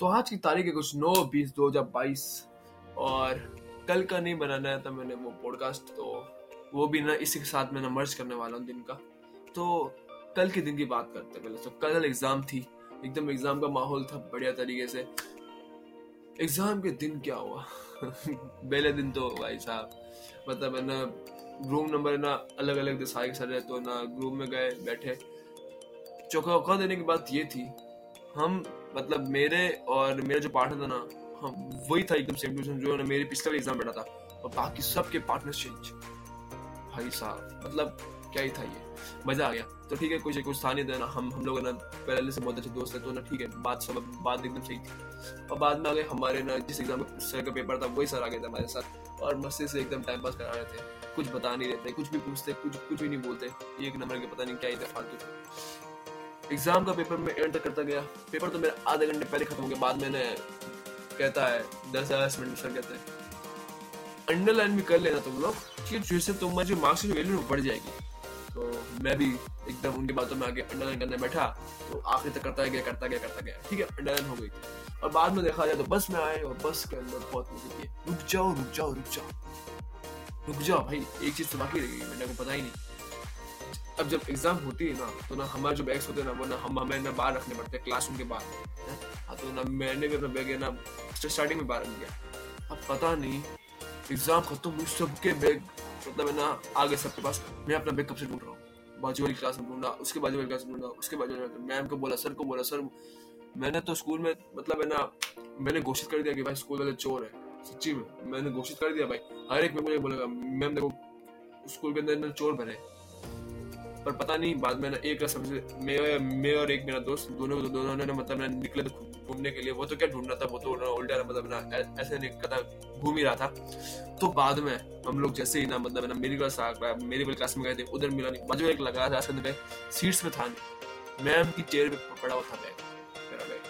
तो आज की तारीख है कुछ नौ, बीस, दो हज़ार बाईस। और कल का नहीं बनाना है था मैंने वो पॉडकास्ट तो वो भी ना इसी के साथ मैं ना मर्ज करने वाला हूँ दिन का। तो कल के दिन की बात करते हैं पहले तो। कल एग्ज़ाम थी, एकदम एग्ज़ाम का माहौल था बढ़िया तरीके से। एग्ज़ाम के दिन क्या हुआ? पहले दिन तो भाई साहब मतलब है ना रूम नंबर ना अलग अलग के सर तो ना रूम में गए, बैठे। चौका देने की बात ये थी हम मतलब मेरे और मेरा जो पार्टनर था ना, हम वही था एकदम सेम टू जो मेरे पिछले वाले एग्ज़ाम बैठा था। और बाकी सबके पार्टनर्स चेंज भाई साहब मतलब क्या ही था ये? मज़ा आ गया। तो ठीक है, कुछ कुछ था नहीं देना हम हम लोग ना पहले से बहुत अच्छे दोस्त है तो ना ठीक है, बात सब, बात एकदम सही थी। और बाद में आ गए हमारे ना, जिस एग्ज़ाम सर का पेपर था, वही सर आ गए थे हमारे साथ। और मस्ती से एकदम टाइम पास करा रहे थे। कुछ बता नहीं रहते कुछ भी पूछते, कुछ कुछ भी नहीं बोलते। एक नंबर के पता नहीं क्या ही था, फालतू थे एग्ज़ाम का पेपर में एंड तक करता गया। पेपर तो मेरा आधे घंटे पहले खत्म हो गया बाद मैंने कहता है, दस दस मिनट सर कहते हैं। अंडरलाइन भी कर लेना तुम लोग, कि जैसे तुम्हारी जो मार्क्स की वैल्यू बढ़ जाएगी। तो मैं भी एकदम उनकी बातों में आगे अंडरलाइन करने बैठा तो आखिर तक करता गया करता गया करता गया। ठीक है अंडरलाइन हो गई। और बाद में देखा जाए तो बस में आए और बस के अंदर बहुत मज़े किए। रुक जाओ रुक जाओ रुक जाओ। रुक जाओ भाई, एक चीज़ तो बाकी रह गई मैंने को पता ही नहीं। अब जब एग्ज़ाम होती है ना तो ना हमारे जो बैग्स होते हैं ना, वो ना हम हमें ना बाहर रखने पड़ते हैं क्लासरूम के बाहर हाँ तो ना मैंने भी अपना बैग है ना स्टार्टिंग में बाहर रख दिया। अब पता नहीं एग्ज़ाम खत्म हुई, सबके बैग मतलब ना, आगे सबके पास, मैं अपना बैग कब से ढूंढ रहा हूँ। बाजू वाली क्लास में ढूंढा, उसके बाजू वाली क्लास में ढूंढा, उसके बाजू वाली मैम को बोला सर को बोला सर मैंने तो स्कूल में मतलब है ना, मैंने घोषित कर दिया कि भाई स्कूल वाले चोर है, सच्ची में। मैंने घोषित कर दिया भाई। हर एक में मुझे बोलेगा मैम देखो स्कूल के अंदर चोर भरे पर पता नहीं, बाद में ना एक सबसे मैं मैं और एक मेरा दोस्त, दोनों दोनों ने मतलब ना निकले थे घूमने के लिए, वो तो क्या ढूंढ रहा था, वो तो उल्टा मतलब ना ऐसे नहीं कथा घूम ही रहा था। तो बाद में हम लोग जैसे ही ना मतलब ना मेरी क्लास आ मेरी वाली क्लास में गए थे, उधर मिला नहीं बाजू एक लगा था ऐसे सीट्स में था मैम की चेयर पे पड़ा हुआ था बैग, मेरा बैग।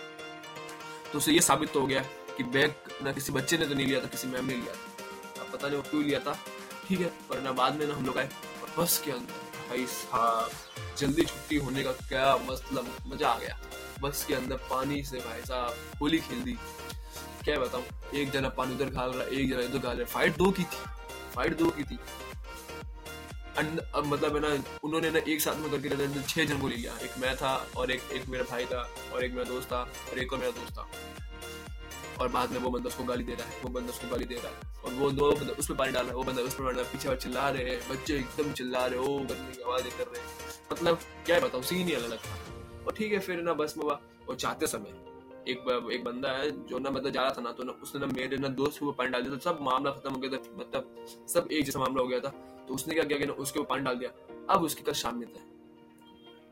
तो उसे ये साबित तो हो गया कि बैग ना किसी बच्चे ने तो नहीं लिया था, किसी मैम ने लिया था। पता नहीं वो क्यों लिया था, ठीक है, पर ना बाद में ना हम लोग आए, बस के अंदर। भाई साहब, जल्दी छुट्टी होने का क्या मतलब? मज़ा आ गया। बस के अंदर पानी से भाई साहब, होली खेल दी। क्या बताऊँ? एक जना पानी उधर घाल रहा, एक जना इधर घाल रहा। फाइट दो की थी। फाइट दो की थी। अब मतलब है ना, उन्होंने ना एक साथ में करके छह जन को ले लिया। एक मैं था, और एक एक मेरा भाई था, और एक मेरा दोस्त था, और एक और मेरा दोस्त था। और बाद में वो बंदा उसको गाली दे रहा है वो बंदा उसको गाली दे रहा है। और वो दो बंदा उस पर पानी डाल रहा है वो बंदा उस पर पानी पीछे चिल्ला रहे हैं बच्चे एकदम चिल्ला रहे हो गंदे की आवाज़ें कर रहे हैं। मतलब क्या बताऊँ सीन ही अलग था और ठीक है फिर ना बस में और चाहते समय एक एक बंदा है जो ना मतलब जा रहा था ना तो ना उसने ना मेरे ना दोस्त को पानी डाल दिया तो सब मामला खत्म हो गया था मतलब सब एक जैसा मामला हो गया था। तो उसने क्या किया कि ना उसके ऊपर पानी डाल दिया। अब उसकी कल शाम में था।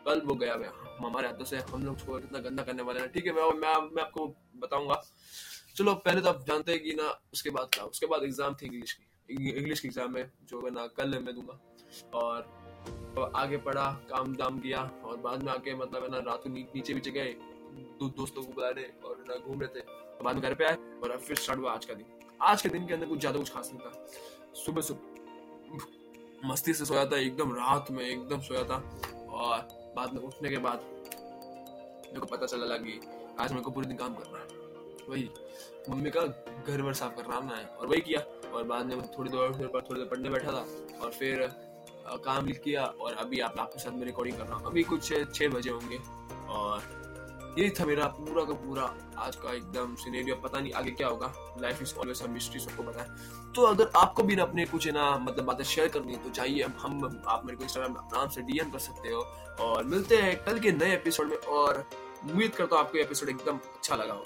कल वो गया हुआ हमारे हाथों से हम लोग उसको इतना गंदा करने वाले हैं। ठीक है मैं मैं, मैं आपको बताऊँगा। चलो, पहले तो आप जानते हैं कि ना, उसके बाद क्या? उसके बाद एग्ज़ाम थी इंग्लिश की। इंग्लिश की एग्ज़ाम में, जो है ना, कल मैं दूँगा। और आगे पढ़ा, काम दाम किया, और बाद में आके मतलब है ना, रात को नीचे नीचे गए, दो दोस्तों को बुला रहे और ना, घूम रहे थे। बाद में घर पे आए, और अब फिर स्टार्ट हुआ आज का दिन। आज के दिन के अंदर कुछ ज़्यादा कुछ खास नहीं था। सुबह सुबह मस्ती से सोया था, एकदम रात में, एकदम सोया था। और बाद में उठने के बाद, मेरे को पता चला लगी आज मेरे को पूरे दिन काम करना है। वही, मम्मी का घर भर साफ़ करना है और वही किया, और बाद में थोड़ी देर देर थोड़ी देर पढ़ने बैठा था, और फिर काम भी किया, और अभी आप आपके साथ में रिकॉर्डिंग कर रहा हूँ। अभी कुछ छः बजे होंगे, और यही था मेरा पूरा का पूरा आज का एकदम सिनेरियो पता नहीं आगे क्या होगा। Life is always a mystery सबको पता है। तो अगर आपको भी ना अपने कुछ ना मतलब बातें शेयर करनी है तो चाहिए हम, आप मेरे को इंस्टाग्राम आराम से डीएम कर सकते हो, और मिलते हैं कल के नए एपिसोड में, और उम्मीद करता हूँ आपको एपिसोड एकदम अच्छा लगा हो।